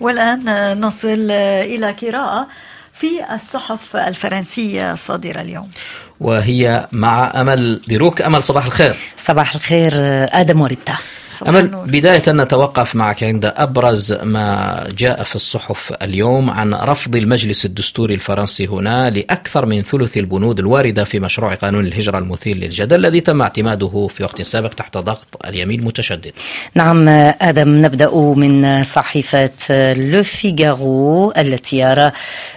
والآن نصل إلى قراءة في الصحف الفرنسية الصادرة اليوم. وهي مع أمل بيروك أمل صباح الخير. صباح الخير آدم وريتا. أمل بداية نتوقف معك عند أبرز ما جاء في الصحف اليوم عن رفض المجلس الدستوري الفرنسي هنا لأكثر من ثلث البنود الواردة في مشروع قانون الهجرة المثير للجدل الذي تم اعتماده في وقت سابق تحت ضغط اليمين المتشدد. نعم آدم نبدأ من صحيفة لو فيغارو التي يرى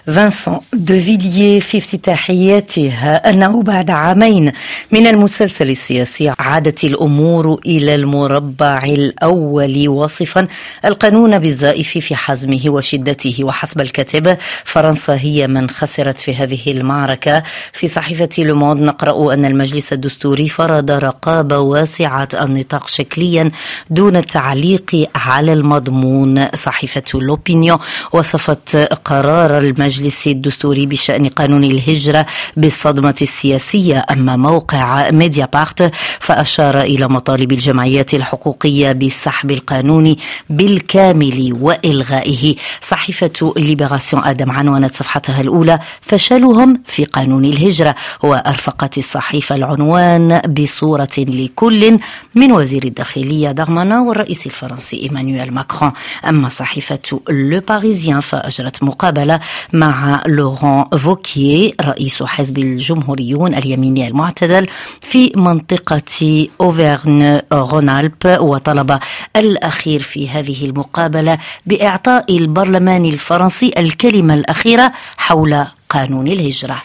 فانسون دوفيليي في افتتاحيتها أنه بعد عامين من المسلسل السياسي عادت الأمور إلى المربع الأول واصفا القانون بالزائف في حزمه وشدته. وحسب الكاتب فرنسا هي من خسرت في هذه المعركة. في صحيفة لوموند نقرأ أن المجلس الدستوري فرض رقابة واسعة النطاق شكليا دون التعليق على المضمون. صحيفة لوبينيون وصفت قرار المجلس الدستوري بشأن قانون الهجرة بالصدمة السياسية. أما موقع ميديا بارت فأشار إلى مطالب الجمعيات الحقوقية الحقوقية بسحب القانون بالكامل وإلغائه. صحيفة ليبراسيون آدم عنونت صفحتها الأولى فشلهم في قانون الهجرة. وأرفقت الصحيفة العنوان بصورة لكل من وزير الداخلية دارمانان والرئيس الفرنسي إيمانويل ماكرون. أما صحيفة لو باريزيان فأجرت مقابلة مع لوران فوكيه رئيس حزب الجمهوريون اليميني المعتدل في منطقة أوفرن رون ألب وطالب الأخير في هذه المقابلة بإعطاء البرلمان الفرنسي الكلمة الأخيرة حول قانون الهجرة.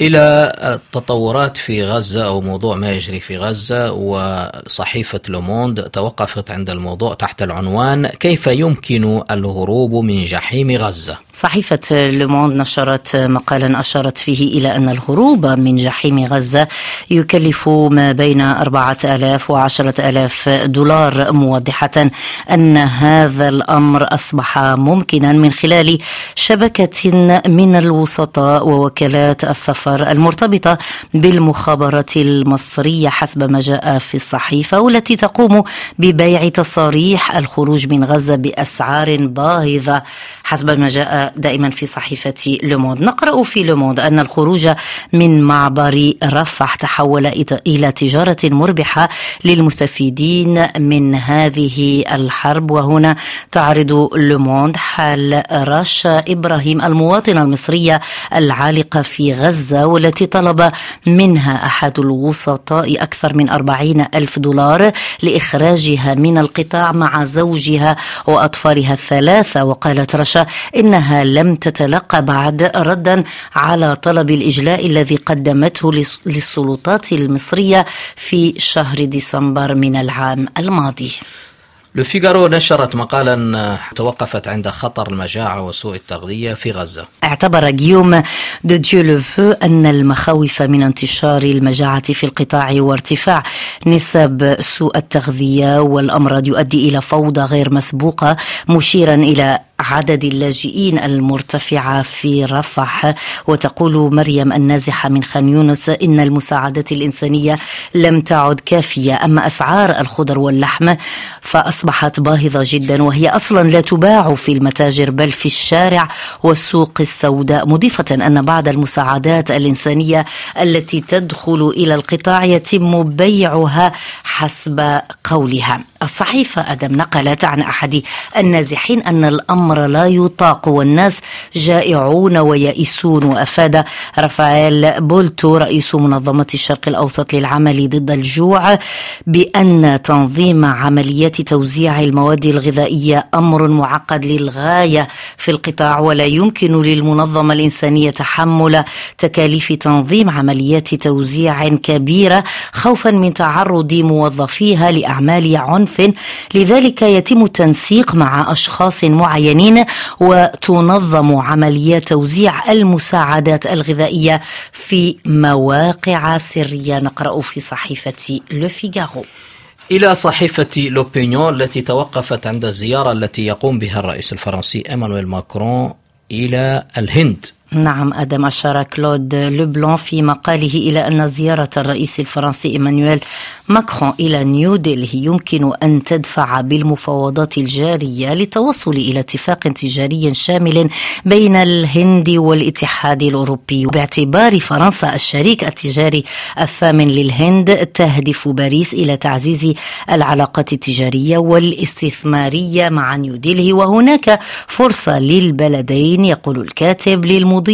إلى التطورات في غزة أو موضوع ما يجري في غزة وصحيفة لوموند توقفت عند الموضوع تحت العنوان كيف يمكن الهروب من جحيم غزة؟ صحيفة لوموند نشرت مقالا أشارت فيه إلى أن الهروب من جحيم غزة يكلف ما بين أربعة ألاف وعشرة ألاف دولار موضحة أن هذا الأمر أصبح ممكنا من خلال شبكة من الوسطاء ووكالات السفر السفر المرتبطة بالمخابرات المصرية حسب ما جاء في الصحيفة والتي تقوم ببيع تصاريح الخروج من غزة بأسعار باهظة حسب ما جاء دائما في صحيفة لوموند نقرأ في لوموند أن الخروج من معبر رفح تحول إلى تجارة مربحة للمستفيدين من هذه الحرب. وهنا تعرض لوموند حال رشا إبراهيم المواطنة المصرية العالقة في غزة. والتي طلب منها أحد الوسطاء أكثر من أربعين ألف دولار لإخراجها من القطاع مع زوجها وأطفالها الثلاثة. وقالت رشا إنها لم تتلقى بعد ردا على طلب الإجلاء الذي قدمته للسلطات المصرية في شهر ديسمبر من العام الماضي. لو فيغارو نشرت مقالا توقفت عند خطر المجاعة وسوء التغذية في غزة. اعتبر جيوم دو ديولوفو أن المخاوف من انتشار المجاعة في القطاع وارتفاع نسب سوء التغذية والأمراض يؤدي إلى فوضى غير مسبوقة مشيرا إلى عدد اللاجئين المرتفعة في رفح. وتقول مريم النازحة من خان يونس إن المساعدات الإنسانية لم تعد كافية. أما أسعار الخضر واللحم فأصبحت باهظة جدا وهي أصلا لا تباع في المتاجر بل في الشارع والسوق السوداء مضيفة أن بعض المساعدات الإنسانية التي تدخل إلى القطاع يتم بيعها حسب قولها. الصحيفة أدم نقلت عن أحد النازحين أن الأمر لا يطاق والناس جائعون ويئسون. وأفاد رافائيل بولتو رئيس منظمة الشرق الأوسط للعمل ضد الجوع بأن تنظيم عمليات توزيع المواد الغذائية أمر معقد للغاية في القطاع ولا يمكن للمنظمة الإنسانية تحمل تكاليف تنظيم عمليات توزيع كبيرة خوفا من تعرض موظفيها لأعمال عنف عنف لذلك يتم التنسيق مع أشخاص معينين وتنظم عمليات توزيع المساعدات الغذائية في مواقع سرية. نقرأ في صحيفة لو فيغارو إلى صحيفة لوبينيون التي توقفت عند الزيارة التي يقوم بها الرئيس الفرنسي إيمانويل ماكرون إلى الهند. نعم أدم أشار كلود لوبلون في مقاله إلى أن زيارة الرئيس الفرنسي إيمانويل ماكرون إلى نيودلهي يمكن أن تدفع بالمفاوضات الجارية للتوصل إلى اتفاق تجاري شامل بين الهند والاتحاد الأوروبي. باعتبار فرنسا الشريك التجاري الثامن للهند تهدف باريس إلى تعزيز العلاقات التجارية والاستثمارية مع نيودلهي وهناك فرصة للبلدين يقول الكاتب للمضي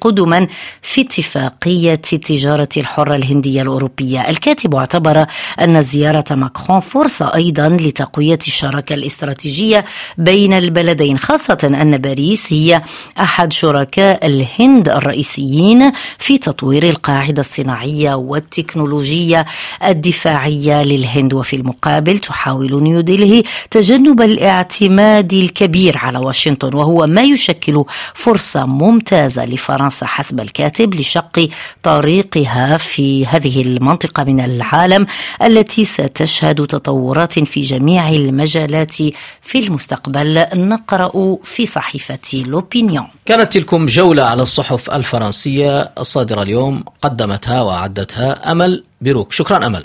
قدما في اتفاقية التجارة الحرة الهندية الأوروبية. الكاتب اعتبر أن زيارة ماكرون فرصة أيضا لتقوية الشراكة الاستراتيجية بين البلدين خاصة أن باريس هي أحد شركاء الهند الرئيسيين في تطوير القاعدة الصناعية والتكنولوجية الدفاعية للهند. وفي المقابل تحاول نيودلهي تجنب الاعتماد الكبير على واشنطن وهو ما يشكل فرصة ممتازة لفرنسا حسب الكاتب لشق طريقها في هذه المنطقة من العالم التي ستشهد تطورات في جميع المجالات في المستقبل. نقرأ في صحيفة لوبينيون كانت تلكم جولة على الصحف الفرنسية. الصادرة اليوم قدمتها وأعدتها أمل بروك شكرا أمل.